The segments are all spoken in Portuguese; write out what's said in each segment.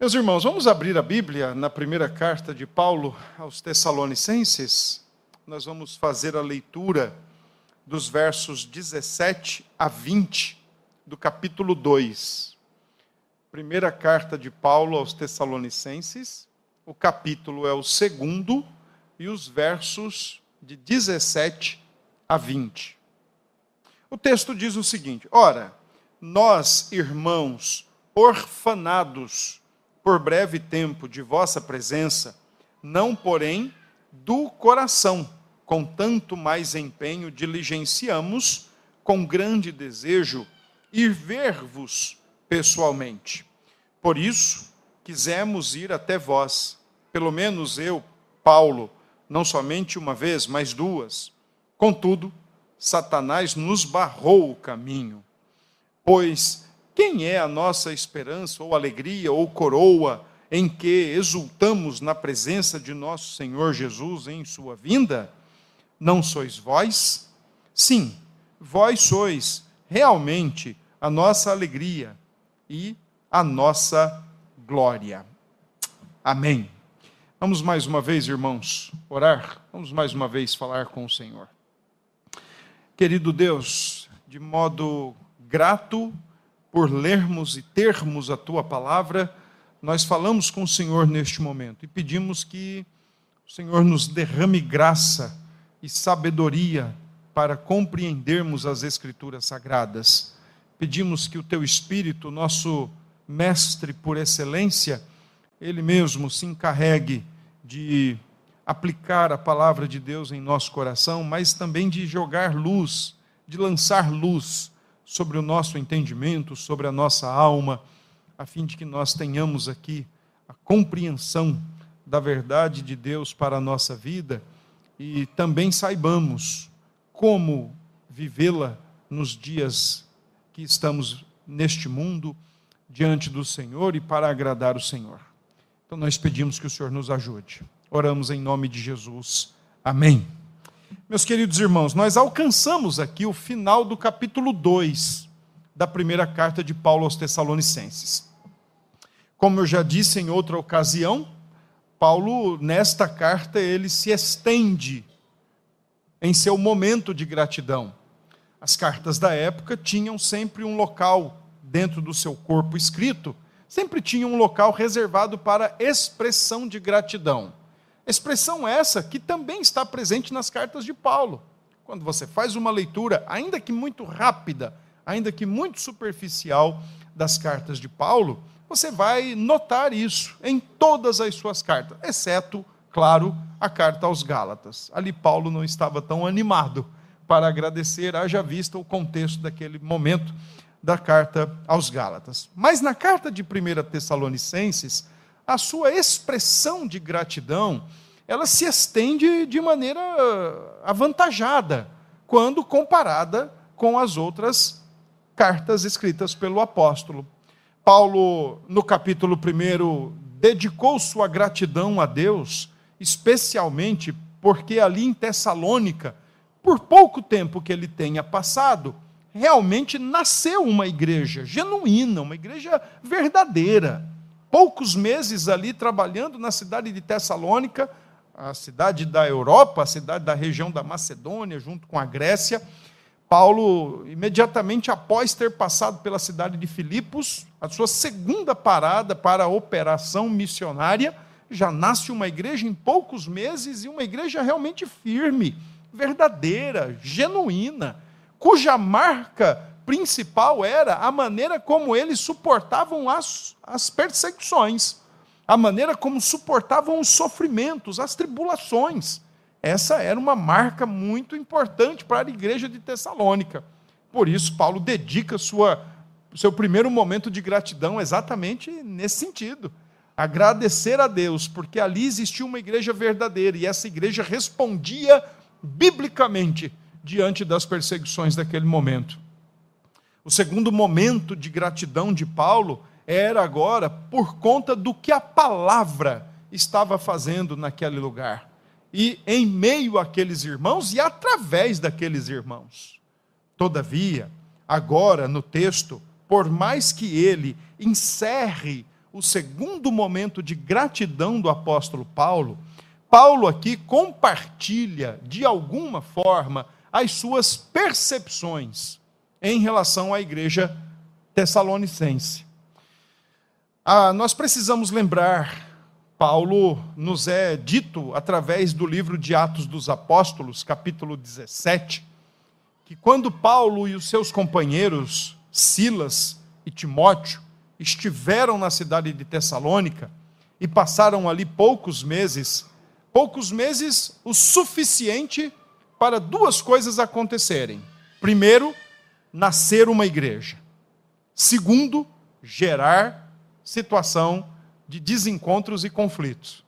Meus irmãos, vamos abrir a Bíblia na primeira carta de Paulo aos Tessalonicenses. Nós vamos fazer a leitura dos versos 17 a 20 do capítulo 2. Primeira carta de Paulo aos Tessalonicenses, o capítulo é o segundo e os versos de 17 a 20. O texto diz o seguinte: Ora, nós, irmãos, orfanados, por breve tempo de vossa presença, não, porém, do coração, com tanto mais empenho diligenciamos, com grande desejo, ir ver-vos pessoalmente. Por isso, quisemos ir até vós, pelo menos eu, Paulo, não somente uma vez, mas duas. Contudo, Satanás nos barrou o caminho, pois quem é a nossa esperança, ou alegria, ou coroa, em que exultamos na presença de nosso Senhor Jesus em Sua vinda? Não sois vós? Sim, vós sois realmente a nossa alegria e a nossa glória. Amém. Vamos mais uma vez, irmãos, orar. Vamos mais uma vez falar com o Senhor. Querido Deus, de modo grato, por lermos e termos a tua palavra, nós falamos com o Senhor neste momento e pedimos que o Senhor nos derrame graça e sabedoria para compreendermos as Escrituras sagradas. Pedimos que o teu Espírito, nosso mestre por excelência, ele mesmo se encarregue de aplicar a palavra de Deus em nosso coração, mas também de jogar luz, de lançar luz sobre o nosso entendimento, sobre a nossa alma, a fim de que nós tenhamos aqui a compreensão da verdade de Deus para a nossa vida e também saibamos como vivê-la nos dias que estamos neste mundo diante do Senhor e para agradar o Senhor. Então nós pedimos que o Senhor nos ajude. Oramos em nome de Jesus. Amém. Meus queridos irmãos, nós alcançamos aqui o final do capítulo 2 da primeira carta de Paulo aos Tessalonicenses. Como eu já disse em outra ocasião, Paulo, nesta carta, ele se estende em seu momento de gratidão. As cartas da época tinham sempre um local dentro do seu corpo escrito, sempre tinha um local reservado para expressão de gratidão. Expressão essa que também está presente nas cartas de Paulo. Quando você faz uma leitura, ainda que muito rápida, ainda que muito superficial, das cartas de Paulo, você vai notar isso em todas as suas cartas, exceto, claro, a carta aos Gálatas. Ali Paulo não estava tão animado para agradecer, haja vista o contexto daquele momento da carta aos Gálatas. Mas na carta de 1 Tessalonicenses, a sua expressão de gratidão, ela se estende de maneira avantajada quando comparada com as outras cartas escritas pelo apóstolo. Paulo, no capítulo 1, dedicou sua gratidão a Deus, especialmente porque ali em Tessalônica, por pouco tempo que ele tenha passado, realmente nasceu uma igreja genuína, uma igreja verdadeira poucos meses ali trabalhando na cidade de Tessalônica, a cidade da Europa, a cidade da região da Macedônia, junto com a Grécia. Paulo, imediatamente após ter passado pela cidade de Filipos, a sua segunda parada para a operação missionária, já nasce uma igreja em poucos meses e uma igreja realmente firme, verdadeira, genuína, cuja marca principal era a maneira como eles suportavam as, as perseguições, a maneira como suportavam os sofrimentos, as tribulações. Essa era uma marca muito importante para a igreja de Tessalônica. Por isso, Paulo dedica sua, seu primeiro momento de gratidão exatamente nesse sentido. Agradecer a Deus, porque ali existia uma igreja verdadeira e essa igreja respondia biblicamente diante das perseguições daquele momento. O segundo momento de gratidão de Paulo era agora por conta do que a palavra estava fazendo naquele lugar. E em meio àqueles irmãos e através daqueles irmãos. Todavia, agora no texto, por mais que ele encerre o segundo momento de gratidão do apóstolo Paulo, Paulo aqui compartilha, de alguma forma, as suas percepções em relação à igreja tessalonicense. Ah, nós precisamos lembrar, Paulo nos é dito através do livro de Atos dos Apóstolos, capítulo 17, que quando Paulo e os seus companheiros, Silas e Timóteo, estiveram na cidade de Tessalônica e passaram ali poucos meses, poucos meses o suficiente para duas coisas acontecerem. Primeiro, nascer uma igreja. Segundo, gerar situação de desencontros e conflitos.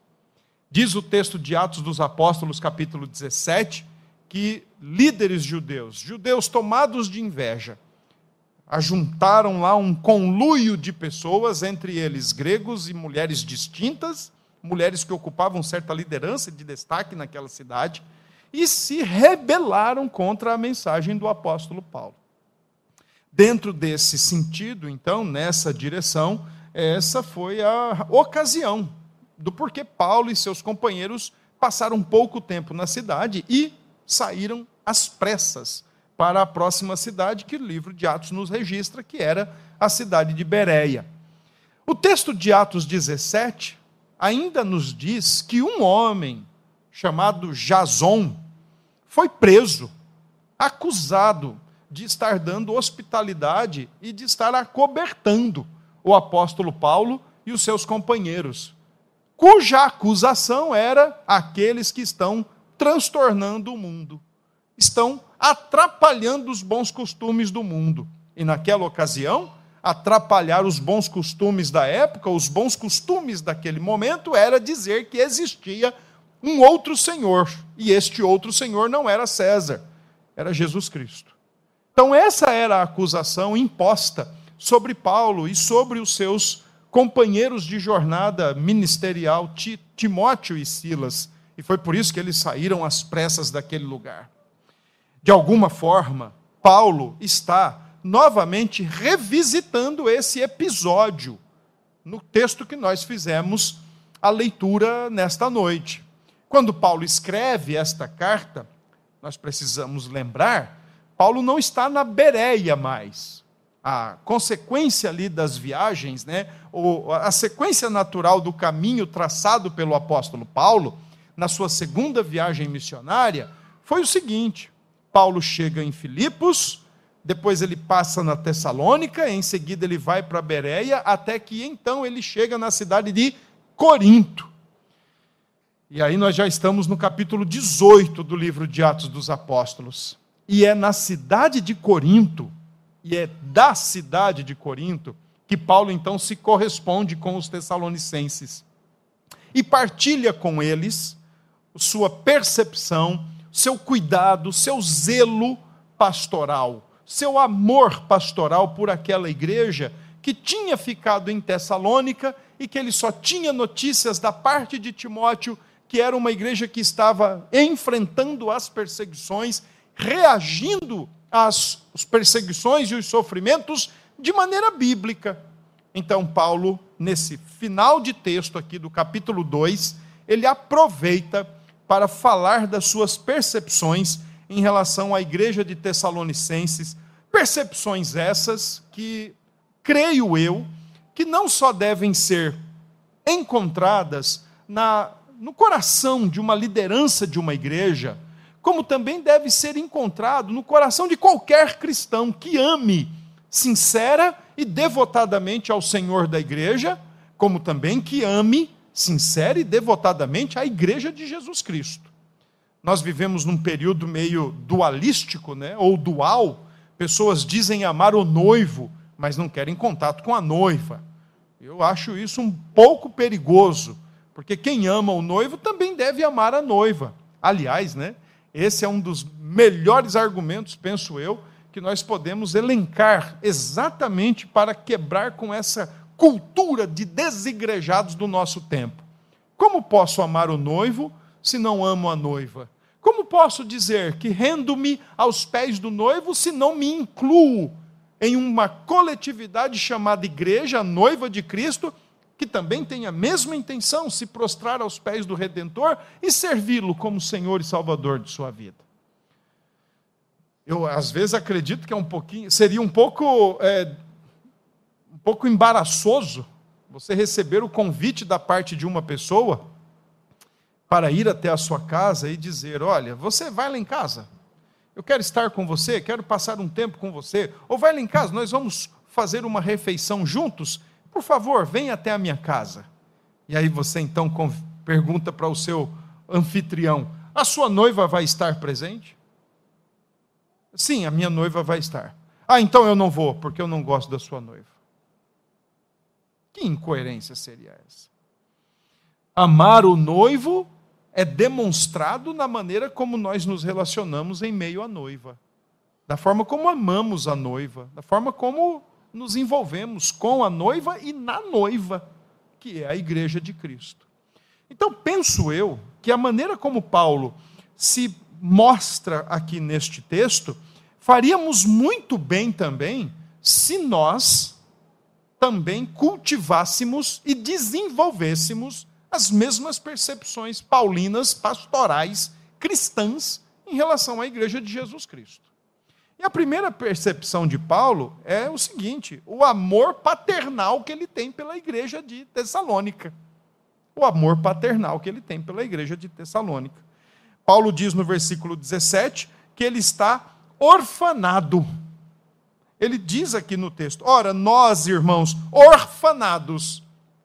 Diz o texto de Atos dos Apóstolos, capítulo 17, que líderes judeus, judeus tomados de inveja, ajuntaram lá um conluio de pessoas, entre eles gregos e mulheres distintas, mulheres que ocupavam certa liderança de destaque naquela cidade, e se rebelaram contra a mensagem do apóstolo Paulo. Dentro desse sentido, então, nessa direção, essa foi a ocasião do porquê Paulo e seus companheiros passaram pouco tempo na cidade e saíram às pressas para a próxima cidade que o livro de Atos nos registra, que era a cidade de Bereia. O texto de Atos 17 ainda nos diz que um homem chamado Jason foi preso, acusado de estar dando hospitalidade e de estar acobertando o apóstolo Paulo e os seus companheiros, cuja acusação era aqueles que estão transtornando o mundo, estão atrapalhando os bons costumes do mundo. E naquela ocasião, atrapalhar os bons costumes da época, os bons costumes daquele momento, era dizer que existia um outro Senhor, e este outro Senhor não era César, era Jesus Cristo. Então, essa era a acusação imposta sobre Paulo e sobre os seus companheiros de jornada ministerial, Timóteo e Silas, e foi por isso que eles saíram às pressas daquele lugar. De alguma forma, Paulo está novamente revisitando esse episódio no texto que nós fizemos a leitura nesta noite. Quando Paulo escreve esta carta, nós precisamos lembrar, Paulo não está na Bereia mais. A consequência ali das viagens, né, ou a sequência natural do caminho traçado pelo apóstolo Paulo, na sua segunda viagem missionária, foi o seguinte: Paulo chega em Filipos, depois ele passa na Tessalônica, em seguida ele vai para Bereia, até que então ele chega na cidade de Corinto. E aí nós já estamos no capítulo 18 do livro de Atos dos Apóstolos. E é na cidade de Corinto, e é da cidade de Corinto, que Paulo então se corresponde com os tessalonicenses. E partilha com eles sua percepção seu cuidado, seu zelo pastoral, seu amor pastoral por aquela igreja que tinha ficado em Tessalônica e que ele só tinha notícias da parte de Timóteo, que era uma igreja que estava enfrentando as perseguições, reagindo às perseguições e os sofrimentos de maneira bíblica. Então, Paulo, nesse final de texto aqui do capítulo 2, ele aproveita para falar das suas percepções em relação à igreja de Tessalonicenses, percepções essas que, creio eu, que não só devem ser encontradas na, no coração de uma liderança de uma igreja, como também deve ser encontrado no coração de qualquer cristão que ame sincera e devotadamente ao Senhor da igreja, como também que ame sincera e devotadamente à igreja de Jesus Cristo. Nós vivemos num período meio dualístico, né? ou dual. Pessoas dizem amar o noivo, mas não querem contato com a noiva. Eu acho isso um pouco perigoso, porque quem ama o noivo também deve amar a noiva. Aliás, né? Esse é um dos melhores argumentos, penso eu, que nós podemos elencar exatamente para quebrar com essa cultura de desigrejados do nosso tempo. Como posso amar o noivo se não amo a noiva? Como posso dizer que rendo-me aos pés do noivo se não me incluo em uma coletividade chamada igreja, noiva de Cristo, que também tem a mesma intenção, se prostrar aos pés do Redentor e servi-lo como Senhor e Salvador de sua vida. Eu, às vezes, acredito que é um pouquinho, seria um pouco, é, um pouco embaraçoso você receber o convite da parte de uma pessoa para ir até a sua casa e dizer: Olha, você vai lá em casa, eu quero estar com você, quero passar um tempo com você, ou vai lá em casa, nós vamos fazer uma refeição juntos, por favor, venha até a minha casa. E aí você então pergunta para o seu anfitrião: A sua noiva vai estar presente? Sim, a minha noiva vai estar. Ah, então eu não vou, porque eu não gosto da sua noiva. Que incoerência seria essa? Amar o noivo é demonstrado na maneira como nós nos relacionamos em meio à noiva, da forma como amamos a noiva, da forma como nos envolvemos com a noiva e na noiva, que é a igreja de Cristo. Então, penso eu que a maneira como Paulo se mostra aqui neste texto, faríamos muito bem também se nós também cultivássemos e desenvolvêssemos as mesmas percepções paulinas, pastorais, cristãs em relação à igreja de Jesus Cristo. E a primeira percepção de Paulo é o seguinte: o amor paternal que ele tem pela igreja de Tessalônica. O amor paternal que ele tem pela igreja de Tessalônica. Paulo diz no versículo 17 que ele está orfanado. Ele diz aqui no texto: ora, nós, irmãos, orfanados.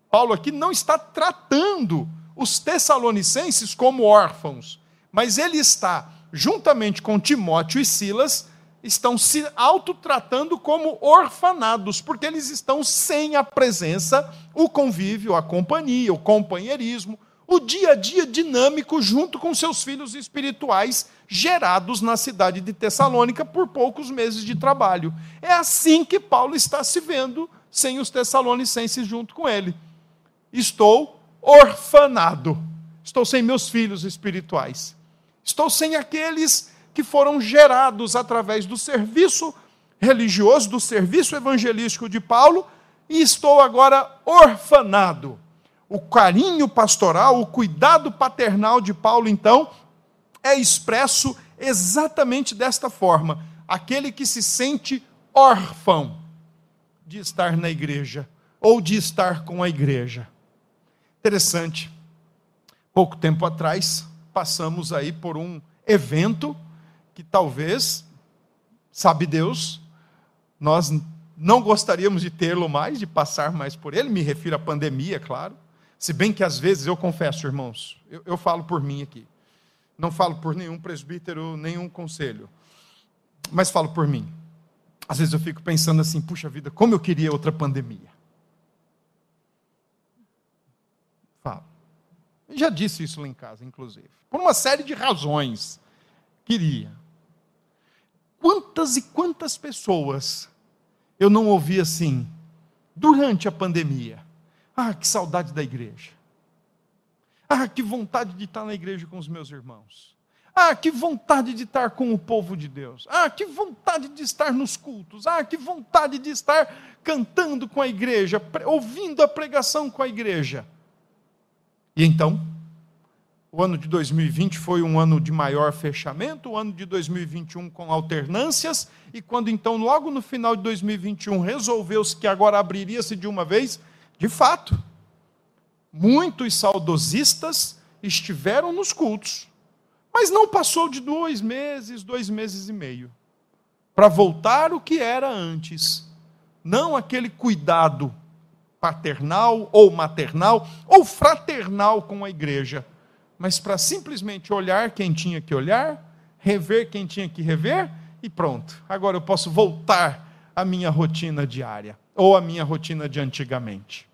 Paulo aqui não está tratando os tessalonicenses como órfãos, mas ele está, juntamente com Timóteo e Silas, estão se autotratando como orfanados, porque eles estão sem a presença, o convívio, a companhia, o companheirismo, o dia a dia dinâmico junto com seus filhos espirituais gerados na cidade de Tessalônica por poucos meses de trabalho. É assim que Paulo está se vendo sem os tessalonicenses junto com ele. Estou orfanado. Estou sem meus filhos espirituais. Estou sem aqueles que foram gerados através do serviço religioso, do serviço evangelístico de Paulo, e estou agora orfanado o carinho pastoral, o cuidado paternal de Paulo, então, é expresso exatamente desta forma: aquele que se sente órfão de estar na igreja ou de estar com a igreja. Interessante. Pouco tempo atrás, passamos aí por um evento que talvez, sabe Deus, nós não gostaríamos de tê-lo mais, de passar mais por ele, me refiro à pandemia, claro. Se bem que às vezes eu confesso, irmãos, eu, eu falo por mim aqui. Não falo por nenhum presbítero, nenhum conselho. Mas falo por mim. Às vezes eu fico pensando assim, puxa vida, como eu queria outra pandemia. Falo. Eu já disse isso lá em casa, inclusive. Por uma série de razões. Queria. Quantas e quantas pessoas eu não ouvi assim, durante a pandemia? Ah, que saudade da igreja. Ah, que vontade de estar na igreja com os meus irmãos. Ah, que vontade de estar com o povo de Deus. Ah, que vontade de estar nos cultos. Ah, que vontade de estar cantando com a igreja, ouvindo a pregação com a igreja. E então, o ano de 2020 foi um ano de maior fechamento, o ano de 2021 com alternâncias, e quando então, logo no final de 2021, resolveu-se que agora abriria-se de uma vez, de fato, muitos saudosistas estiveram nos cultos, mas não passou de dois meses, dois meses e meio, para voltar o que era antes. Não aquele cuidado paternal ou maternal ou fraternal com a igreja, mas para simplesmente olhar quem tinha que olhar, rever quem tinha que rever e pronto. Agora eu posso voltar à minha rotina diária ou à minha rotina de antigamente.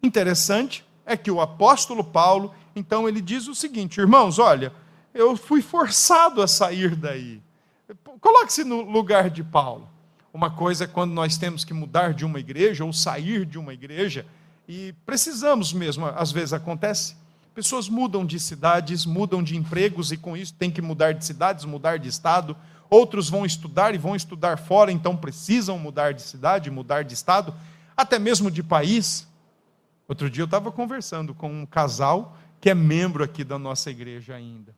Interessante é que o apóstolo Paulo, então, ele diz o seguinte: irmãos, olha, eu fui forçado a sair daí. Coloque-se no lugar de Paulo. Uma coisa é quando nós temos que mudar de uma igreja ou sair de uma igreja, e precisamos mesmo, às vezes acontece. Pessoas mudam de cidades, mudam de empregos e com isso tem que mudar de cidades, mudar de estado. Outros vão estudar e vão estudar fora, então precisam mudar de cidade, mudar de estado, até mesmo de país. Outro dia eu estava conversando com um casal que é membro aqui da nossa igreja ainda.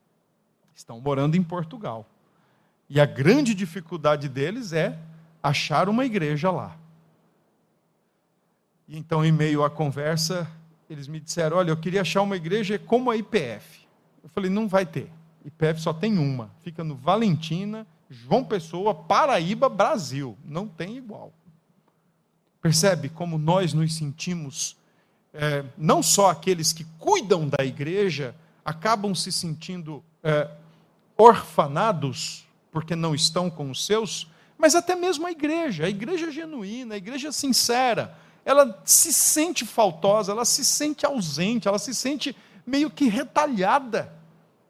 Estão morando em Portugal. E a grande dificuldade deles é achar uma igreja lá. E então, em meio à conversa, eles me disseram: Olha, eu queria achar uma igreja como a IPF. Eu falei: Não vai ter. IPF só tem uma. Fica no Valentina, João Pessoa, Paraíba, Brasil. Não tem igual. Percebe como nós nos sentimos, é, não só aqueles que cuidam da igreja, acabam se sentindo é, orfanados, porque não estão com os seus, mas até mesmo a igreja, a igreja genuína, a igreja sincera, ela se sente faltosa, ela se sente ausente, ela se sente meio que retalhada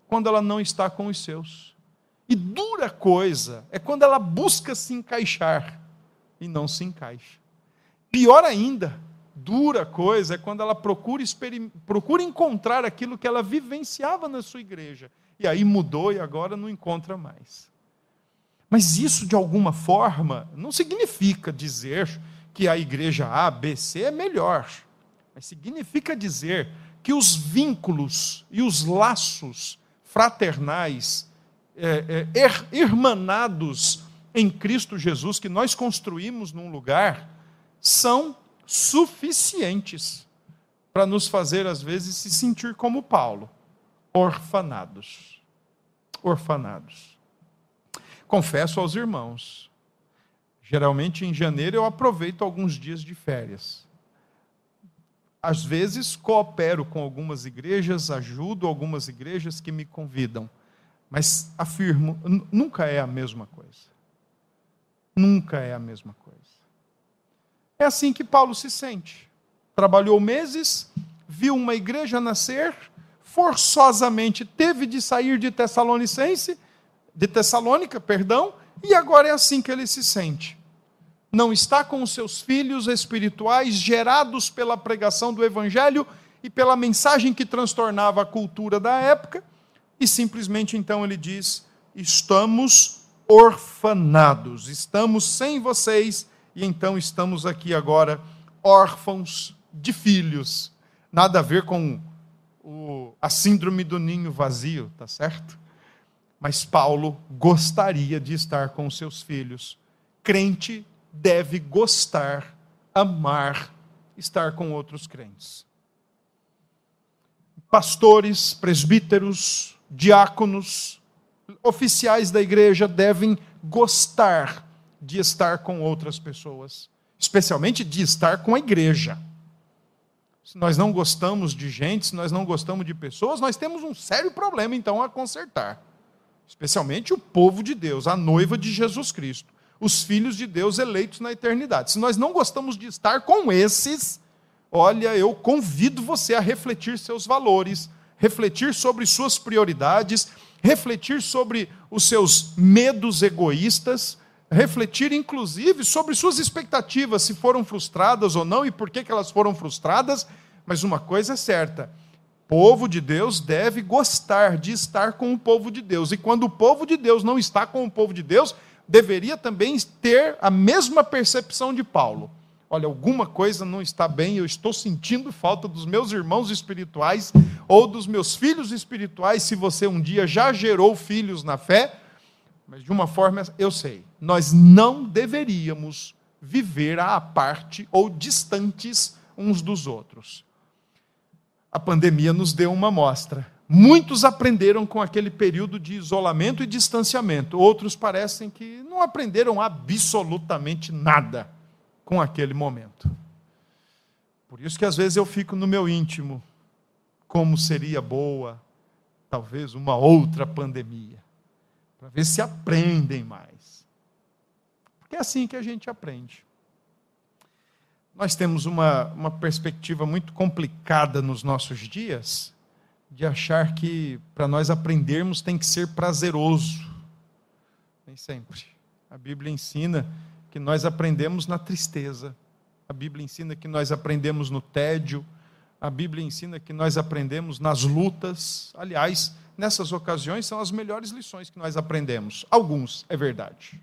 quando ela não está com os seus. E dura coisa é quando ela busca se encaixar e não se encaixa. Pior ainda, dura coisa é quando ela procura, procura encontrar aquilo que ela vivenciava na sua igreja. E aí mudou e agora não encontra mais. Mas isso, de alguma forma, não significa dizer que a igreja A, B, C é melhor. Mas significa dizer que os vínculos e os laços fraternais, é, é, irmanados em Cristo Jesus, que nós construímos num lugar, são suficientes para nos fazer, às vezes, se sentir como Paulo, orfanados. Orfanados. Confesso aos irmãos, Geralmente em janeiro eu aproveito alguns dias de férias. Às vezes coopero com algumas igrejas, ajudo algumas igrejas que me convidam, mas afirmo, nunca é a mesma coisa. Nunca é a mesma coisa. É assim que Paulo se sente. Trabalhou meses, viu uma igreja nascer, forçosamente teve de sair de Tessalonicense, de Tessalônica, perdão, e agora é assim que ele se sente. Não está com os seus filhos espirituais gerados pela pregação do evangelho e pela mensagem que transtornava a cultura da época, e simplesmente então ele diz: estamos orfanados, estamos sem vocês, e então estamos aqui agora órfãos de filhos. Nada a ver com o, a síndrome do ninho vazio, tá certo? Mas Paulo gostaria de estar com seus filhos. Crente deve gostar, amar, estar com outros crentes. Pastores, presbíteros, diáconos, oficiais da igreja devem gostar de estar com outras pessoas, especialmente de estar com a igreja. Se nós não gostamos de gente, se nós não gostamos de pessoas, nós temos um sério problema então a consertar especialmente o povo de Deus, a noiva de Jesus Cristo, os filhos de Deus eleitos na eternidade. Se nós não gostamos de estar com esses, olha, eu convido você a refletir seus valores, refletir sobre suas prioridades, refletir sobre os seus medos egoístas, refletir inclusive sobre suas expectativas, se foram frustradas ou não e por que, que elas foram frustradas. Mas uma coisa é certa: povo de Deus deve gostar de estar com o povo de Deus. E quando o povo de Deus não está com o povo de Deus, deveria também ter a mesma percepção de Paulo. Olha, alguma coisa não está bem, eu estou sentindo falta dos meus irmãos espirituais ou dos meus filhos espirituais, se você um dia já gerou filhos na fé, mas de uma forma eu sei, nós não deveríamos viver à parte ou distantes uns dos outros a pandemia nos deu uma amostra. Muitos aprenderam com aquele período de isolamento e distanciamento, outros parecem que não aprenderam absolutamente nada com aquele momento. Por isso que às vezes eu fico no meu íntimo, como seria boa, talvez, uma outra pandemia, para ver se aprendem mais. Porque é assim que a gente aprende. Nós temos uma, uma perspectiva muito complicada nos nossos dias de achar que para nós aprendermos tem que ser prazeroso. Nem sempre. A Bíblia ensina que nós aprendemos na tristeza. A Bíblia ensina que nós aprendemos no tédio. A Bíblia ensina que nós aprendemos nas lutas. Aliás, nessas ocasiões são as melhores lições que nós aprendemos. Alguns, é verdade.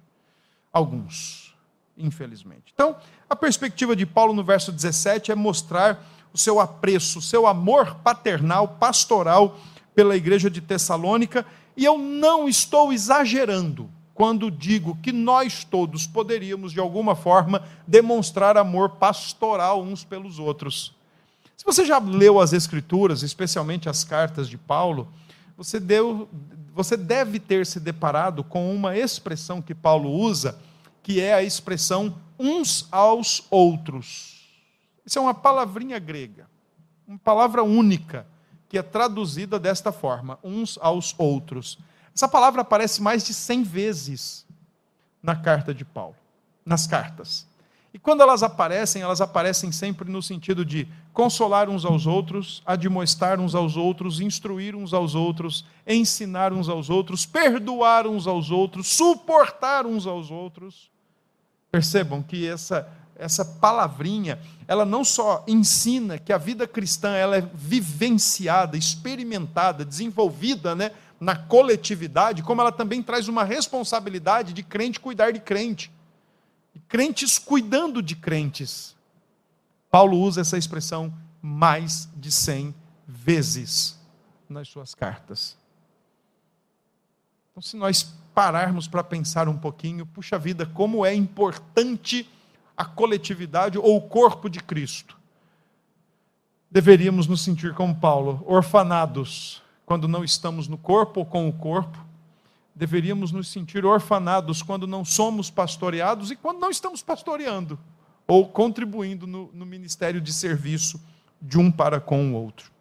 Alguns infelizmente. Então, a perspectiva de Paulo no verso 17 é mostrar o seu apreço, o seu amor paternal, pastoral pela igreja de Tessalônica, e eu não estou exagerando quando digo que nós todos poderíamos, de alguma forma, demonstrar amor pastoral uns pelos outros. Se você já leu as Escrituras, especialmente as cartas de Paulo, você, deu, você deve ter se deparado com uma expressão que Paulo usa, que é a expressão uns aos outros. Isso é uma palavrinha grega, uma palavra única, que é traduzida desta forma: uns aos outros. Essa palavra aparece mais de 100 vezes na carta de Paulo, nas cartas. E quando elas aparecem, elas aparecem sempre no sentido de consolar uns aos outros, admoestar uns aos outros, instruir uns aos outros, ensinar uns aos outros, perdoar uns aos outros, suportar uns aos outros. Percebam que essa essa palavrinha, ela não só ensina que a vida cristã ela é vivenciada, experimentada, desenvolvida, né, na coletividade, como ela também traz uma responsabilidade de crente cuidar de crente crentes cuidando de crentes. Paulo usa essa expressão mais de 100 vezes nas suas cartas. Então, se nós pararmos para pensar um pouquinho, puxa vida, como é importante a coletividade ou o corpo de Cristo. Deveríamos nos sentir como Paulo, orfanados, quando não estamos no corpo ou com o corpo, deveríamos nos sentir orfanados quando não somos pastoreados e quando não estamos pastoreando ou contribuindo no, no ministério de serviço de um para com o outro.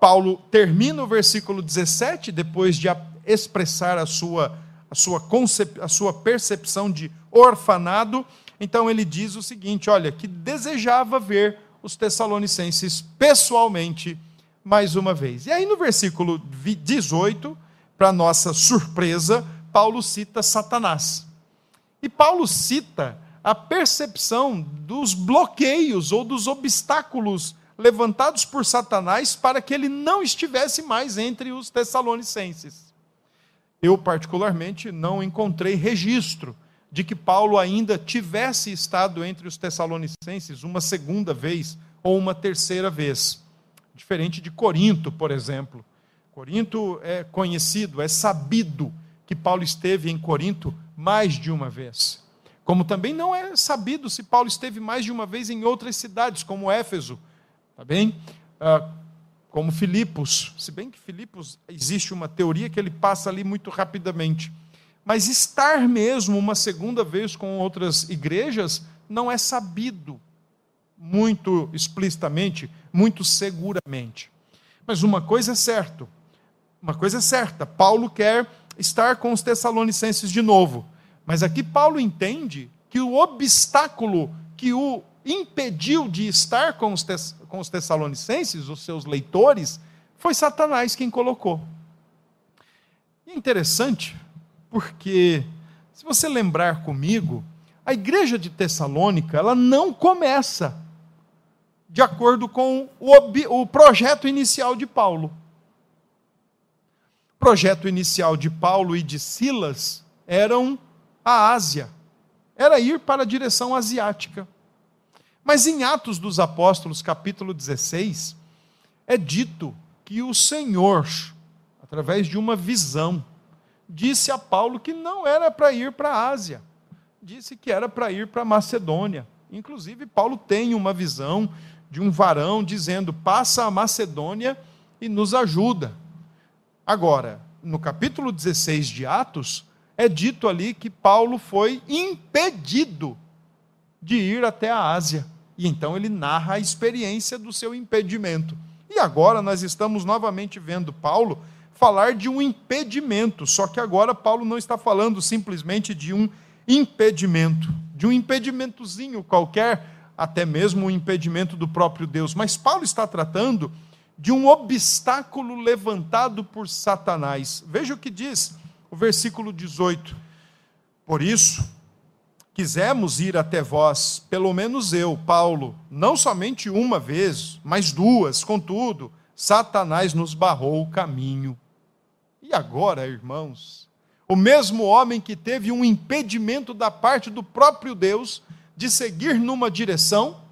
Paulo termina o versículo 17, depois de expressar a sua, a sua, concep, a sua percepção de orfanado, então ele diz o seguinte: olha, que desejava ver os Tessalonicenses pessoalmente mais uma vez. E aí no versículo 18, para nossa surpresa, Paulo cita Satanás. E Paulo cita a percepção dos bloqueios ou dos obstáculos levantados por Satanás para que ele não estivesse mais entre os tessalonicenses. Eu, particularmente, não encontrei registro de que Paulo ainda tivesse estado entre os tessalonicenses uma segunda vez ou uma terceira vez. Diferente de Corinto, por exemplo, Corinto é conhecido, é sabido que Paulo esteve em Corinto mais de uma vez. Como também não é sabido se Paulo esteve mais de uma vez em outras cidades, como Éfeso, tá bem? Ah, como Filipos, se bem que Filipos existe uma teoria que ele passa ali muito rapidamente. Mas estar mesmo uma segunda vez com outras igrejas não é sabido muito explicitamente, muito seguramente. Mas uma coisa é certa, uma coisa é certa: Paulo quer estar com os Tessalonicenses de novo. Mas aqui Paulo entende que o obstáculo que o impediu de estar com os, com os Tessalonicenses, os seus leitores, foi Satanás quem colocou. E é interessante, porque, se você lembrar comigo, a igreja de Tessalônica, ela não começa de acordo com o, o projeto inicial de Paulo projeto inicial de Paulo e de Silas eram a Ásia, era ir para a direção asiática. Mas em Atos dos Apóstolos, capítulo 16, é dito que o Senhor, através de uma visão, disse a Paulo que não era para ir para a Ásia, disse que era para ir para a Macedônia. Inclusive, Paulo tem uma visão de um varão dizendo: passa a Macedônia e nos ajuda. Agora, no capítulo 16 de Atos, é dito ali que Paulo foi impedido de ir até a Ásia. E então ele narra a experiência do seu impedimento. E agora nós estamos novamente vendo Paulo falar de um impedimento, só que agora Paulo não está falando simplesmente de um impedimento, de um impedimentozinho qualquer, até mesmo um impedimento do próprio Deus, mas Paulo está tratando de um obstáculo levantado por Satanás. Veja o que diz o versículo 18. Por isso, quisemos ir até vós, pelo menos eu, Paulo, não somente uma vez, mas duas, contudo, Satanás nos barrou o caminho. E agora, irmãos, o mesmo homem que teve um impedimento da parte do próprio Deus de seguir numa direção,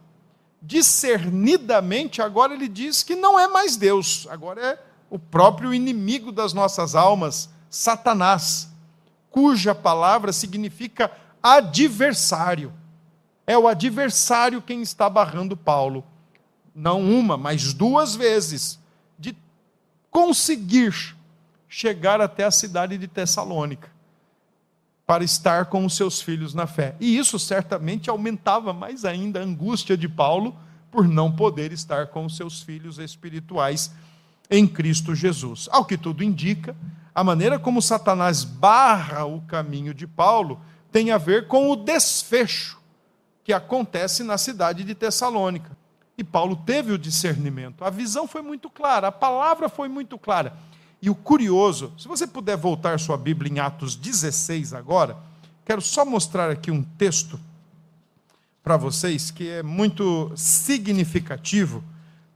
discernidamente, agora ele diz que não é mais Deus, agora é o próprio inimigo das nossas almas, Satanás, cuja palavra significa adversário. É o adversário quem está barrando Paulo. Não uma, mas duas vezes. De conseguir chegar até a cidade de Tessalônica para estar com os seus filhos na fé. E isso certamente aumentava mais ainda a angústia de Paulo por não poder estar com os seus filhos espirituais em Cristo Jesus. Ao que tudo indica, a maneira como Satanás barra o caminho de Paulo tem a ver com o desfecho que acontece na cidade de Tessalônica. E Paulo teve o discernimento. A visão foi muito clara, a palavra foi muito clara. E o curioso, se você puder voltar sua Bíblia em Atos 16 agora, quero só mostrar aqui um texto para vocês que é muito significativo,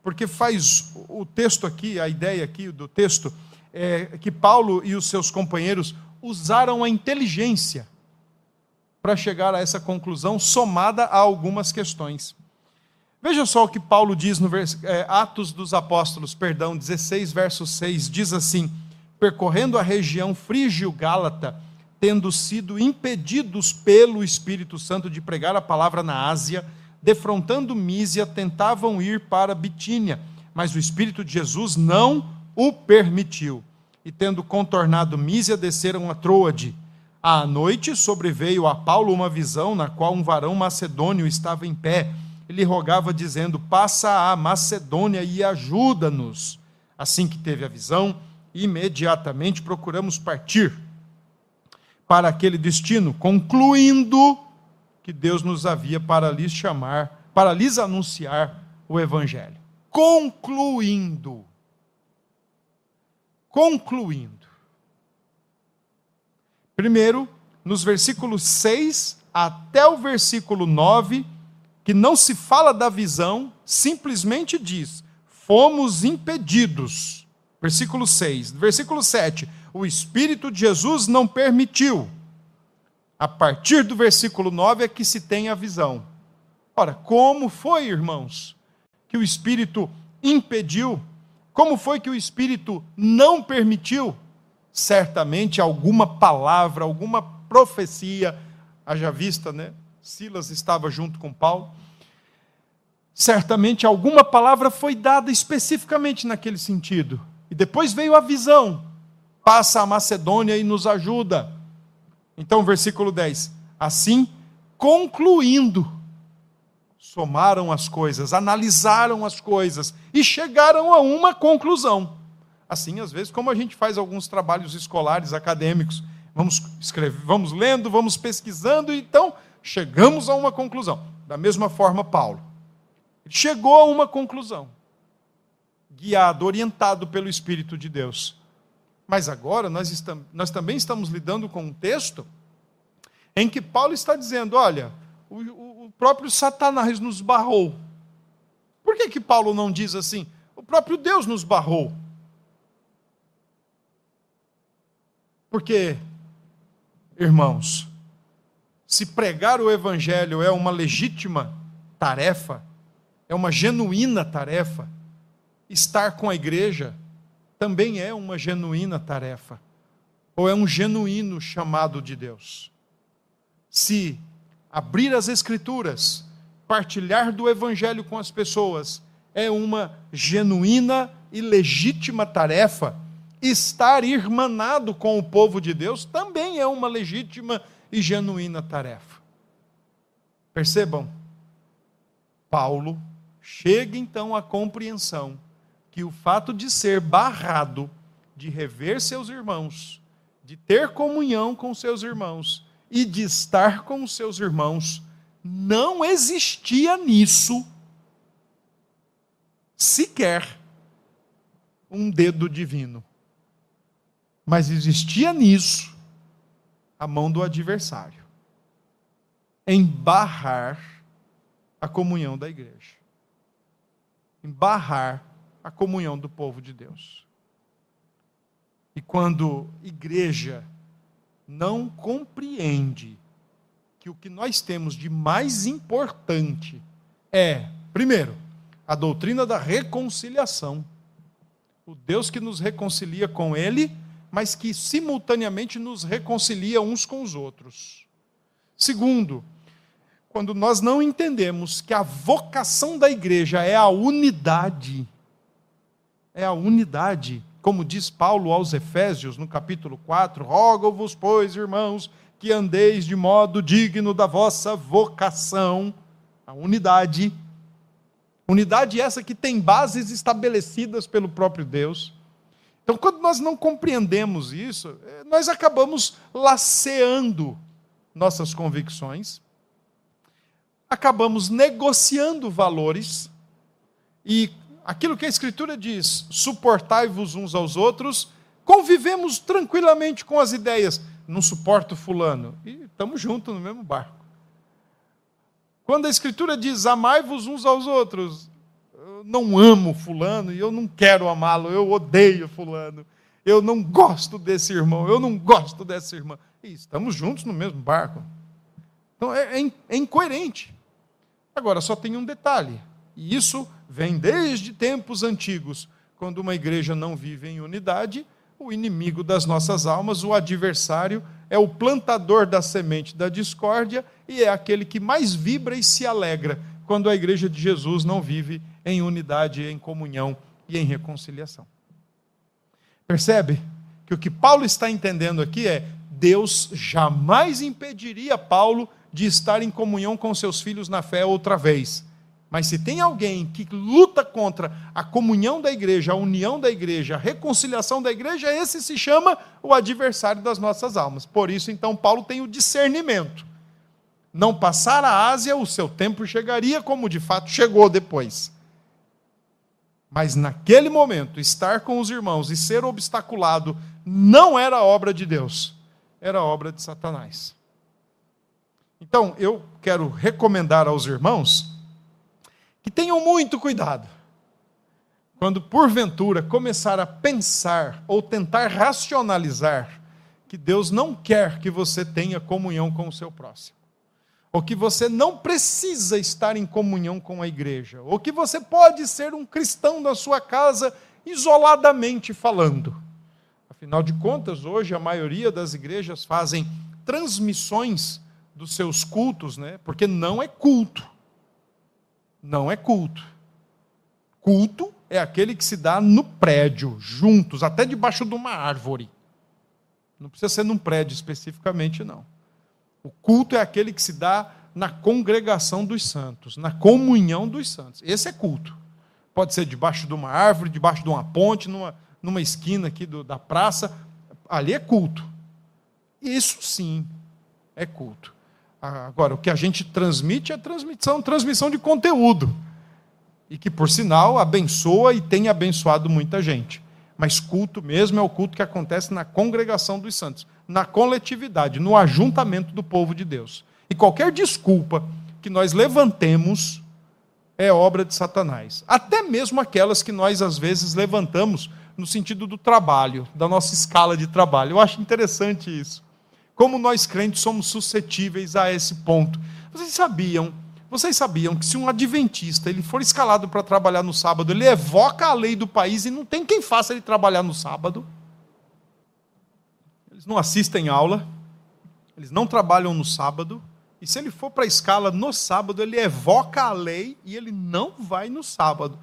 porque faz o texto aqui, a ideia aqui do texto, é que Paulo e os seus companheiros usaram a inteligência para chegar a essa conclusão, somada a algumas questões. Veja só o que Paulo diz no é, Atos dos Apóstolos, perdão, 16, verso 6, diz assim: percorrendo a região frígio-gálata, tendo sido impedidos pelo Espírito Santo de pregar a palavra na Ásia, defrontando Mísia, tentavam ir para Bitínia, mas o Espírito de Jesus não o permitiu. E tendo contornado Mísia, desceram a Troade. À noite sobreveio a Paulo uma visão na qual um varão macedônio estava em pé ele rogava, dizendo: Passa a Macedônia e ajuda-nos. Assim que teve a visão, imediatamente procuramos partir para aquele destino, concluindo que Deus nos havia para lhes chamar, para lhes anunciar o Evangelho. Concluindo. Concluindo. Primeiro, nos versículos 6 até o versículo 9, que não se fala da visão, simplesmente diz: fomos impedidos. Versículo 6. Versículo 7. O Espírito de Jesus não permitiu. A partir do versículo 9 é que se tem a visão. Ora, como foi, irmãos, que o Espírito impediu? Como foi que o Espírito não permitiu? Certamente alguma palavra, alguma profecia, haja vista, né? Silas estava junto com Paulo. Certamente alguma palavra foi dada especificamente naquele sentido. E depois veio a visão. Passa a Macedônia e nos ajuda. Então, versículo 10. Assim, concluindo, somaram as coisas, analisaram as coisas e chegaram a uma conclusão. Assim, às vezes, como a gente faz alguns trabalhos escolares, acadêmicos, vamos escrever, vamos lendo, vamos pesquisando, então chegamos a uma conclusão. Da mesma forma, Paulo. Ele chegou a uma conclusão, guiado, orientado pelo Espírito de Deus. Mas agora nós, estamos, nós também estamos lidando com um texto em que Paulo está dizendo: olha, o, o próprio Satanás nos barrou. Por que, que Paulo não diz assim? O próprio Deus nos barrou. Porque, irmãos, se pregar o Evangelho é uma legítima tarefa, é uma genuína tarefa, estar com a igreja também é uma genuína tarefa, ou é um genuíno chamado de Deus. Se abrir as Escrituras, partilhar do Evangelho com as pessoas, é uma genuína e legítima tarefa, estar irmanado com o povo de Deus também é uma legítima e genuína tarefa. Percebam, Paulo chega então à compreensão que o fato de ser barrado de rever seus irmãos, de ter comunhão com seus irmãos e de estar com seus irmãos, não existia nisso sequer um dedo divino. Mas existia nisso a mão do adversário, embarrar a comunhão da igreja, embarrar a comunhão do povo de Deus. E quando igreja não compreende que o que nós temos de mais importante é Primeiro, a doutrina da reconciliação. O Deus que nos reconcilia com Ele, mas que simultaneamente nos reconcilia uns com os outros. Segundo, quando nós não entendemos que a vocação da igreja é a unidade, é a unidade, como diz Paulo aos Efésios, no capítulo 4, rogo-vos, pois, irmãos, que andeis de modo digno da vossa vocação, a unidade. Unidade essa que tem bases estabelecidas pelo próprio Deus. Então, quando nós não compreendemos isso, eh, nós acabamos laceando nossas convicções, acabamos negociando valores e aquilo que a Escritura diz, suportai-vos uns aos outros, convivemos tranquilamente com as ideias. Não suporto fulano. E estamos juntos no mesmo barco. Quando a Escritura diz amai-vos uns aos outros, não amo fulano e eu não quero amá-lo, eu odeio fulano. Eu não gosto desse irmão, eu não gosto dessa irmã. E estamos juntos no mesmo barco. Então é, é, é incoerente. Agora, só tem um detalhe, e isso vem desde tempos antigos, quando uma igreja não vive em unidade, o inimigo das nossas almas, o adversário, é o plantador da semente da discórdia e é aquele que mais vibra e se alegra quando a igreja de Jesus não vive em unidade, em comunhão e em reconciliação. Percebe que o que Paulo está entendendo aqui é Deus jamais impediria Paulo de estar em comunhão com seus filhos na fé outra vez. Mas se tem alguém que luta contra a comunhão da igreja, a união da igreja, a reconciliação da igreja, esse se chama o adversário das nossas almas. Por isso, então, Paulo tem o discernimento. Não passar a Ásia, o seu tempo chegaria, como de fato chegou depois. Mas naquele momento, estar com os irmãos e ser obstaculado não era obra de Deus, era obra de Satanás. Então, eu quero recomendar aos irmãos que tenham muito cuidado quando porventura começar a pensar ou tentar racionalizar que Deus não quer que você tenha comunhão com o seu próximo, ou que você não precisa estar em comunhão com a igreja, ou que você pode ser um cristão na sua casa isoladamente falando. Afinal de contas, hoje a maioria das igrejas fazem transmissões dos seus cultos, né? Porque não é culto. Não é culto. Culto é aquele que se dá no prédio, juntos, até debaixo de uma árvore. Não precisa ser num prédio especificamente, não. O culto é aquele que se dá na congregação dos santos, na comunhão dos santos. Esse é culto. Pode ser debaixo de uma árvore, debaixo de uma ponte, numa, numa esquina aqui do, da praça. Ali é culto. Isso sim é culto. Agora, o que a gente transmite é transmissão, transmissão de conteúdo. E que, por sinal, abençoa e tem abençoado muita gente. Mas culto mesmo é o culto que acontece na congregação dos santos, na coletividade, no ajuntamento do povo de Deus. E qualquer desculpa que nós levantemos é obra de Satanás. Até mesmo aquelas que nós, às vezes, levantamos no sentido do trabalho, da nossa escala de trabalho. Eu acho interessante isso. Como nós crentes somos suscetíveis a esse ponto. Vocês sabiam? Vocês sabiam que se um adventista ele for escalado para trabalhar no sábado, ele evoca a lei do país e não tem quem faça ele trabalhar no sábado? Eles não assistem aula, eles não trabalham no sábado, e se ele for para a escala no sábado, ele evoca a lei e ele não vai no sábado.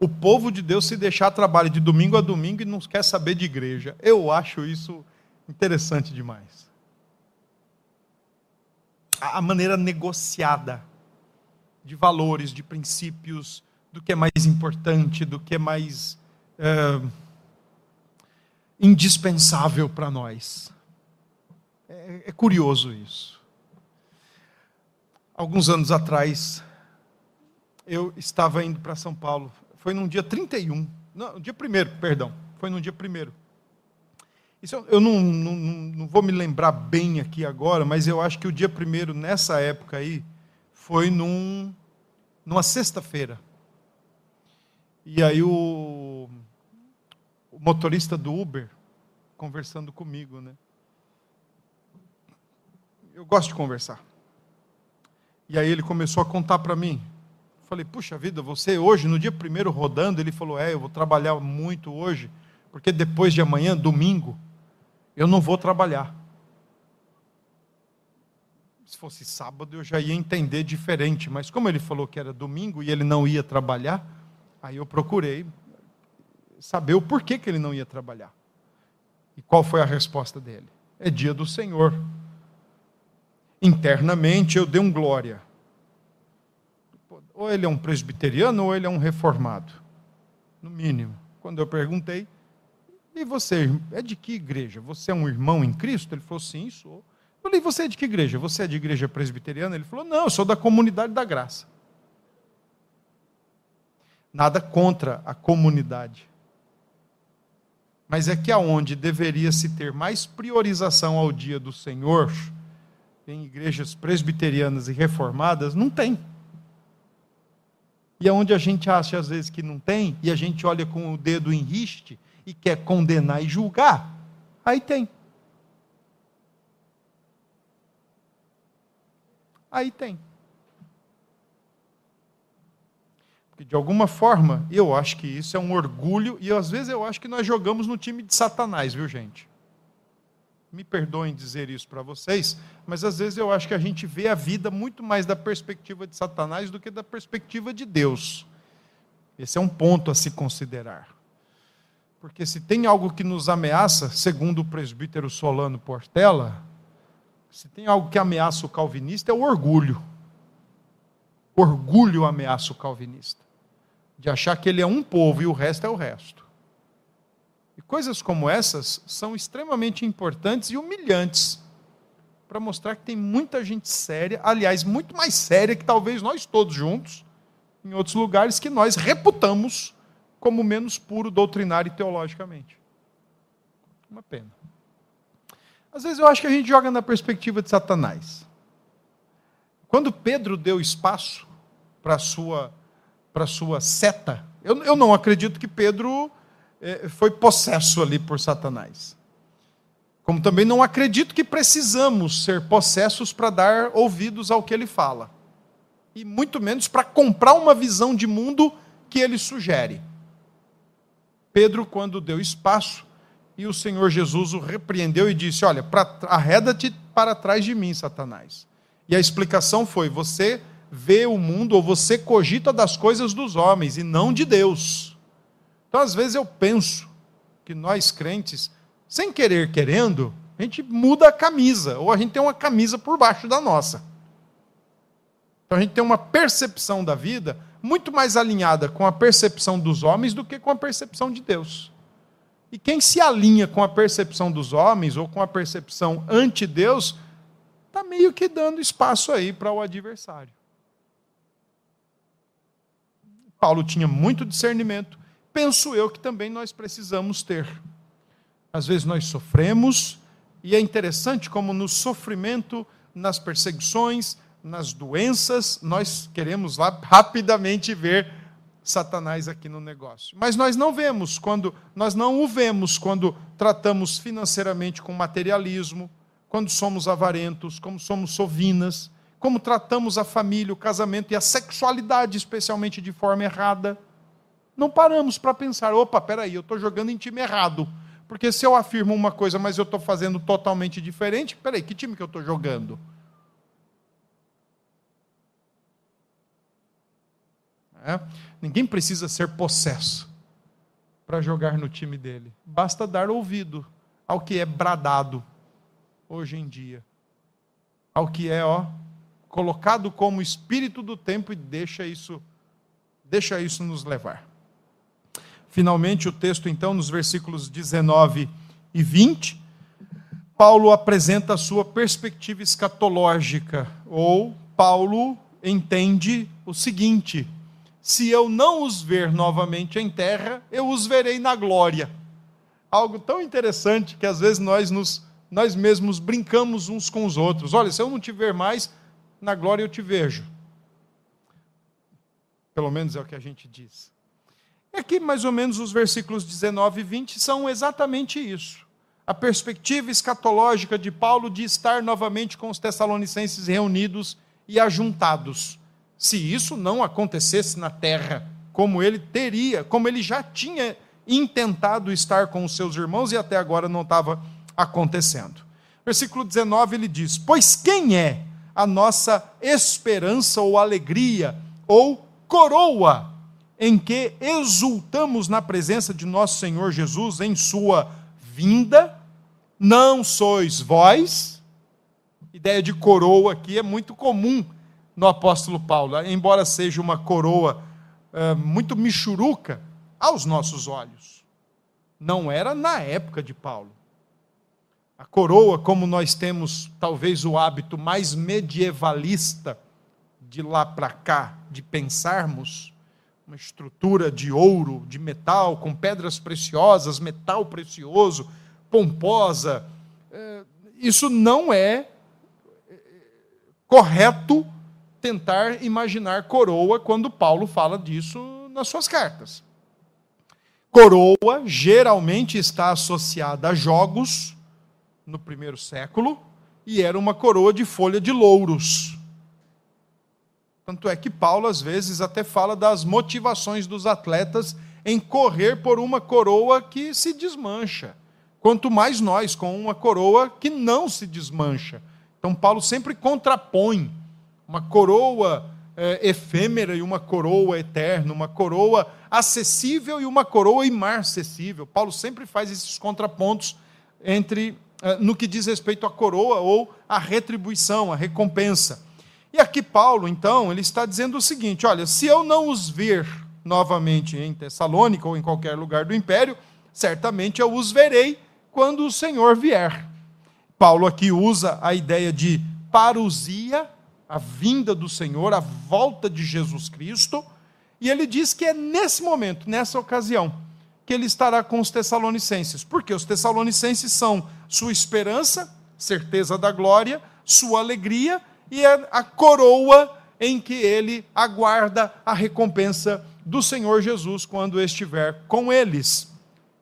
O povo de Deus se deixar trabalho de domingo a domingo e não quer saber de igreja. Eu acho isso interessante demais a maneira negociada de valores, de princípios, do que é mais importante, do que é mais é, indispensável para nós. É, é curioso isso. Alguns anos atrás, eu estava indo para São Paulo. Foi num dia 31, não, dia 1 perdão. Foi num dia 1 isso eu não, não, não, vou me lembrar bem aqui agora, mas eu acho que o dia primeiro, nessa época aí, foi num, numa sexta-feira. E aí o, o motorista do Uber, conversando comigo, né? Eu gosto de conversar. E aí ele começou a contar para mim. Falei, puxa vida, você hoje, no dia primeiro rodando, ele falou: É, eu vou trabalhar muito hoje, porque depois de amanhã, domingo, eu não vou trabalhar. Se fosse sábado, eu já ia entender diferente, mas como ele falou que era domingo e ele não ia trabalhar, aí eu procurei saber o porquê que ele não ia trabalhar. E qual foi a resposta dele? É dia do Senhor. Internamente eu dei um glória. Ou ele é um presbiteriano ou ele é um reformado. No mínimo. Quando eu perguntei, e você, é de que igreja? Você é um irmão em Cristo? Ele falou, sim, sou. Eu falei, você é de que igreja? Você é de igreja presbiteriana? Ele falou, não, eu sou da comunidade da graça. Nada contra a comunidade. Mas é que aonde deveria se ter mais priorização ao dia do Senhor, em igrejas presbiterianas e reformadas, não tem. E aonde a gente acha às vezes que não tem, e a gente olha com o dedo em riste e quer condenar e julgar, aí tem. Aí tem. Porque de alguma forma, eu acho que isso é um orgulho, e às vezes eu acho que nós jogamos no time de Satanás, viu, gente? Me perdoem dizer isso para vocês, mas às vezes eu acho que a gente vê a vida muito mais da perspectiva de Satanás do que da perspectiva de Deus. Esse é um ponto a se considerar. Porque se tem algo que nos ameaça, segundo o presbítero Solano Portela, se tem algo que ameaça o calvinista é o orgulho. Orgulho ameaça o calvinista de achar que ele é um povo e o resto é o resto. E coisas como essas são extremamente importantes e humilhantes para mostrar que tem muita gente séria, aliás, muito mais séria que talvez nós todos juntos, em outros lugares que nós reputamos como menos puro doutrinário e teologicamente. Uma pena. Às vezes eu acho que a gente joga na perspectiva de Satanás. Quando Pedro deu espaço para a sua para sua seta. Eu, eu não acredito que Pedro é, foi possesso ali por Satanás. Como também não acredito que precisamos ser possessos para dar ouvidos ao que ele fala. E muito menos para comprar uma visão de mundo que ele sugere. Pedro, quando deu espaço, e o Senhor Jesus o repreendeu e disse: Olha, arreda-te para trás de mim, Satanás. E a explicação foi: Você vê o mundo ou você cogita das coisas dos homens e não de Deus. Então, às vezes, eu penso que nós crentes, sem querer querendo, a gente muda a camisa, ou a gente tem uma camisa por baixo da nossa. Então, a gente tem uma percepção da vida muito mais alinhada com a percepção dos homens do que com a percepção de Deus. E quem se alinha com a percepção dos homens ou com a percepção anti-Deus, está meio que dando espaço aí para o adversário. Paulo tinha muito discernimento, penso eu que também nós precisamos ter. Às vezes nós sofremos, e é interessante como no sofrimento, nas perseguições, nas doenças, nós queremos lá rapidamente ver Satanás aqui no negócio. Mas nós não vemos quando nós não o vemos quando tratamos financeiramente com materialismo, quando somos avarentos, como somos sovinas, como tratamos a família, o casamento e a sexualidade, especialmente de forma errada. Não paramos para pensar, opa, peraí, eu estou jogando em time errado. Porque se eu afirmo uma coisa, mas eu estou fazendo totalmente diferente, peraí, que time que eu estou jogando? É? Ninguém precisa ser possesso para jogar no time dele. Basta dar ouvido ao que é bradado hoje em dia. Ao que é, ó, colocado como espírito do tempo e deixa isso deixa isso nos levar. Finalmente o texto então nos versículos 19 e 20, Paulo apresenta a sua perspectiva escatológica, ou Paulo entende o seguinte: se eu não os ver novamente em terra, eu os verei na glória. Algo tão interessante que às vezes nós nos nós mesmos brincamos uns com os outros. Olha, se eu não te ver mais, na glória eu te vejo. Pelo menos é o que a gente diz. E aqui, mais ou menos, os versículos 19 e 20 são exatamente isso. A perspectiva escatológica de Paulo de estar novamente com os tessalonicenses reunidos e ajuntados. se isso não acontecesse na terra, como ele teria, como ele já tinha intentado estar com os seus irmãos e até agora não estava acontecendo. Versículo 19 ele diz: Pois quem é a nossa esperança ou alegria ou coroa em que exultamos na presença de nosso Senhor Jesus em sua vinda? Não sois vós? Ideia de coroa aqui é muito comum no apóstolo Paulo, embora seja uma coroa uh, muito michuruca aos nossos olhos. Não era na época de Paulo. A coroa, como nós temos talvez o hábito mais medievalista de lá para cá de pensarmos, uma estrutura de ouro, de metal, com pedras preciosas, metal precioso, pomposa. Eh, isso não é eh, correto tentar imaginar coroa quando Paulo fala disso nas suas cartas. Coroa geralmente está associada a jogos no primeiro século e era uma coroa de folha de louros. Tanto é que Paulo, às vezes, até fala das motivações dos atletas em correr por uma coroa que se desmancha. Quanto mais nós com uma coroa que não se desmancha. Então, Paulo sempre contrapõe uma coroa é, efêmera e uma coroa eterna, uma coroa acessível e uma coroa imarcessível. Paulo sempre faz esses contrapontos entre no que diz respeito à coroa ou à retribuição, à recompensa. E aqui Paulo, então, ele está dizendo o seguinte: olha, se eu não os ver novamente em Tessalônica ou em qualquer lugar do império, certamente eu os verei quando o Senhor vier. Paulo aqui usa a ideia de parousia a vinda do Senhor, a volta de Jesus Cristo, e ele diz que é nesse momento, nessa ocasião, que ele estará com os Tessalonicenses, porque os Tessalonicenses são sua esperança, certeza da glória, sua alegria e a coroa em que ele aguarda a recompensa do Senhor Jesus quando estiver com eles.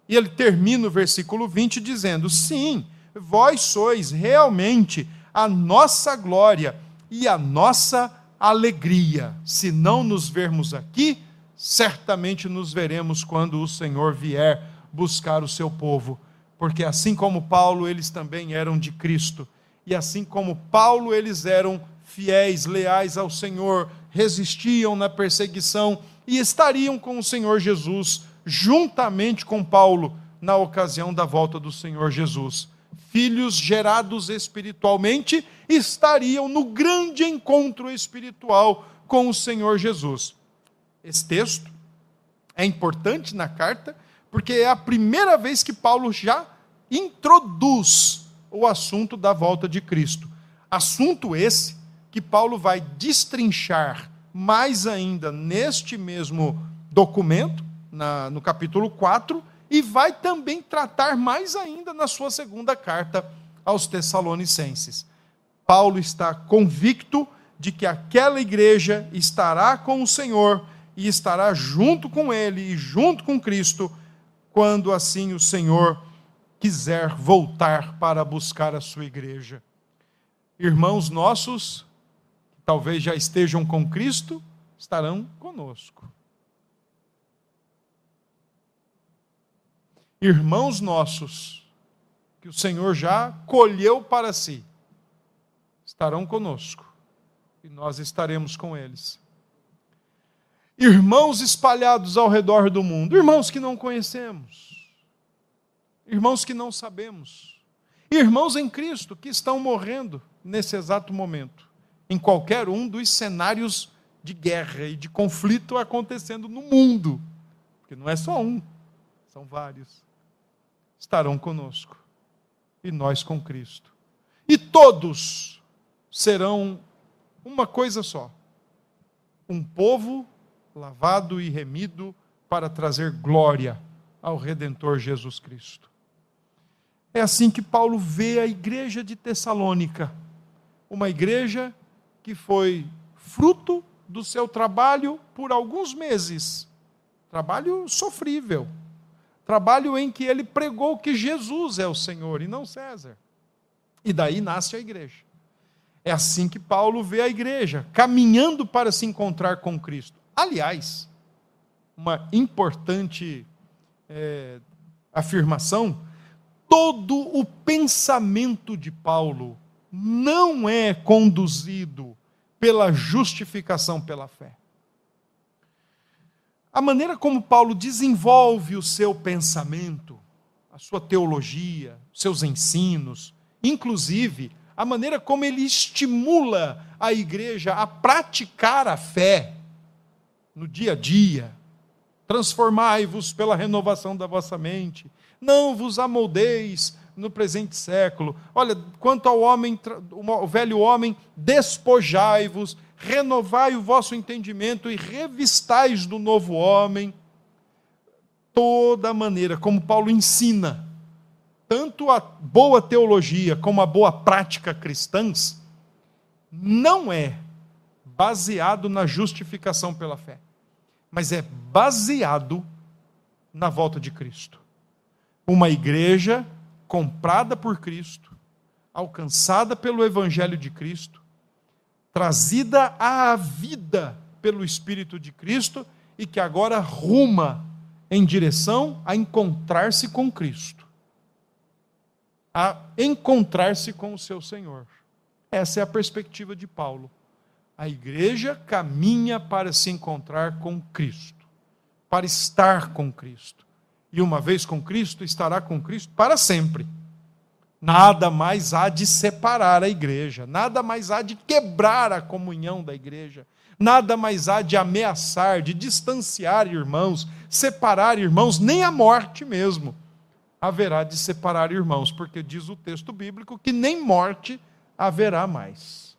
E ele termina o versículo 20 dizendo: Sim, vós sois realmente a nossa glória e a nossa alegria. Se não nos vermos aqui, certamente nos veremos quando o Senhor vier buscar o seu povo. Porque assim como Paulo, eles também eram de Cristo. E assim como Paulo, eles eram fiéis, leais ao Senhor, resistiam na perseguição e estariam com o Senhor Jesus, juntamente com Paulo, na ocasião da volta do Senhor Jesus filhos gerados espiritualmente estariam no grande encontro espiritual com o Senhor Jesus. Esse texto é importante na carta, porque é a primeira vez que Paulo já introduz o assunto da volta de Cristo. Assunto esse que Paulo vai destrinchar mais ainda neste mesmo documento, na, no capítulo 4, e vai também tratar mais ainda na sua segunda carta aos Tessalonicenses. Paulo está convicto de que aquela igreja estará com o Senhor e estará junto com ele e junto com Cristo, quando assim o Senhor quiser voltar para buscar a sua igreja. Irmãos nossos, que talvez já estejam com Cristo, estarão conosco. irmãos nossos, que o Senhor já colheu para si, estarão conosco e nós estaremos com eles. Irmãos espalhados ao redor do mundo, irmãos que não conhecemos, irmãos que não sabemos, irmãos em Cristo que estão morrendo nesse exato momento, em qualquer um dos cenários de guerra e de conflito acontecendo no mundo, porque não é só um, são vários. Estarão conosco, e nós com Cristo. E todos serão uma coisa só: um povo lavado e remido para trazer glória ao Redentor Jesus Cristo. É assim que Paulo vê a igreja de Tessalônica, uma igreja que foi fruto do seu trabalho por alguns meses, trabalho sofrível Trabalho em que ele pregou que Jesus é o Senhor e não César. E daí nasce a igreja. É assim que Paulo vê a igreja, caminhando para se encontrar com Cristo. Aliás, uma importante é, afirmação: todo o pensamento de Paulo não é conduzido pela justificação pela fé. A maneira como Paulo desenvolve o seu pensamento, a sua teologia, seus ensinos, inclusive a maneira como ele estimula a igreja a praticar a fé no dia a dia. Transformai-vos pela renovação da vossa mente, não vos amoldeis no presente século. Olha, quanto ao homem, o velho homem, despojai-vos, renovai o vosso entendimento e revistais do novo homem. Toda a maneira como Paulo ensina, tanto a boa teologia como a boa prática cristãs, não é baseado na justificação pela fé, mas é baseado na volta de Cristo. Uma igreja comprada por Cristo, alcançada pelo Evangelho de Cristo, trazida à vida pelo Espírito de Cristo e que agora ruma em direção a encontrar-se com Cristo, a encontrar-se com o seu Senhor. Essa é a perspectiva de Paulo. A igreja caminha para se encontrar com Cristo, para estar com Cristo e uma vez com Cristo, estará com Cristo para sempre. Nada mais há de separar a igreja, nada mais há de quebrar a comunhão da igreja, nada mais há de ameaçar, de distanciar irmãos, separar irmãos, nem a morte mesmo haverá de separar irmãos, porque diz o texto bíblico que nem morte haverá mais.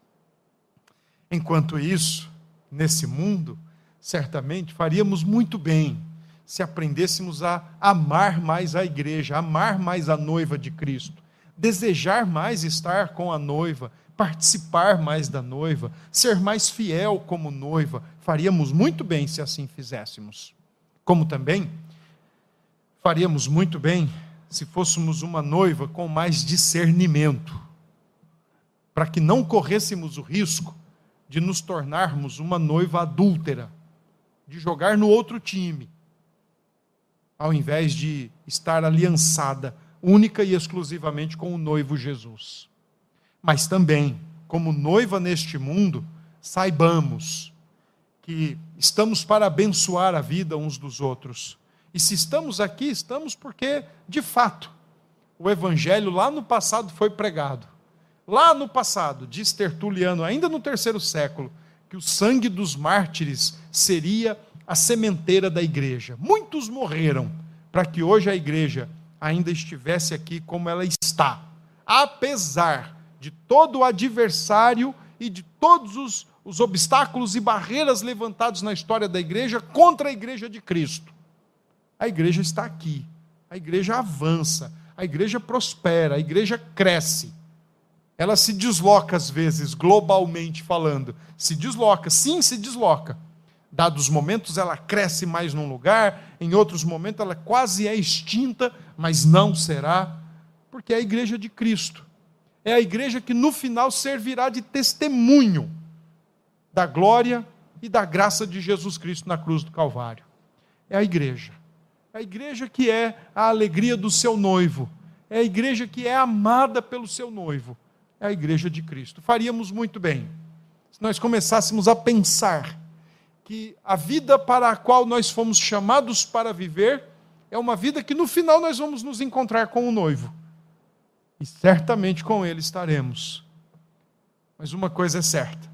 Enquanto isso, nesse mundo, certamente faríamos muito bem se aprendêssemos a amar mais a igreja, amar mais a noiva de Cristo, desejar mais estar com a noiva, participar mais da noiva, ser mais fiel como noiva, faríamos muito bem se assim fizéssemos. Como também faríamos muito bem se fôssemos uma noiva com mais discernimento, para que não corrêssemos o risco de nos tornarmos uma noiva adúltera, de jogar no outro time, ao invés de estar aliançada única e exclusivamente com o noivo Jesus. Mas também, como noiva neste mundo, saibamos que estamos para abençoar a vida uns dos outros. E se estamos aqui, estamos porque, de fato, o evangelho lá no passado foi pregado. Lá no passado, diz Tertuliano, ainda no terceiro século, que o sangue dos mártires seria a sementeira da igreja. Muitos morreram para que hoje a igreja ainda estivesse aqui como ela está, apesar de todo o adversário e de todos os, os obstáculos e barreiras levantados na história da igreja contra a igreja de Cristo. A igreja está aqui, a igreja avança, a igreja prospera, a igreja cresce. Ela se desloca às vezes, globalmente falando. Se desloca, sim, se desloca dados momentos ela cresce mais num lugar, em outros momentos ela quase é extinta, mas não será, porque é a igreja de Cristo. É a igreja que no final servirá de testemunho da glória e da graça de Jesus Cristo na cruz do Calvário. É a igreja. É a igreja que é a alegria do seu noivo. É a igreja que é amada pelo seu noivo. É a igreja de Cristo. Faríamos muito bem se nós começássemos a pensar que a vida para a qual nós fomos chamados para viver é uma vida que no final nós vamos nos encontrar com o noivo. E certamente com ele estaremos. Mas uma coisa é certa: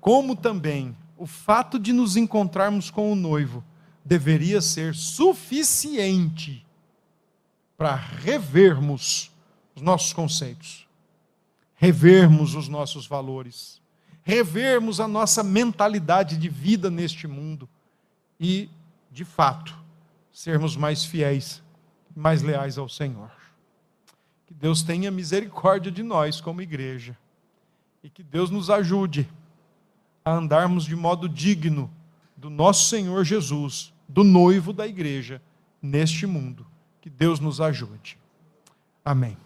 como também o fato de nos encontrarmos com o noivo deveria ser suficiente para revermos os nossos conceitos, revermos os nossos valores revermos a nossa mentalidade de vida neste mundo e, de fato, sermos mais fiéis, mais leais ao Senhor. Que Deus tenha misericórdia de nós como igreja e que Deus nos ajude a andarmos de modo digno do nosso Senhor Jesus, do noivo da igreja, neste mundo. Que Deus nos ajude. Amém.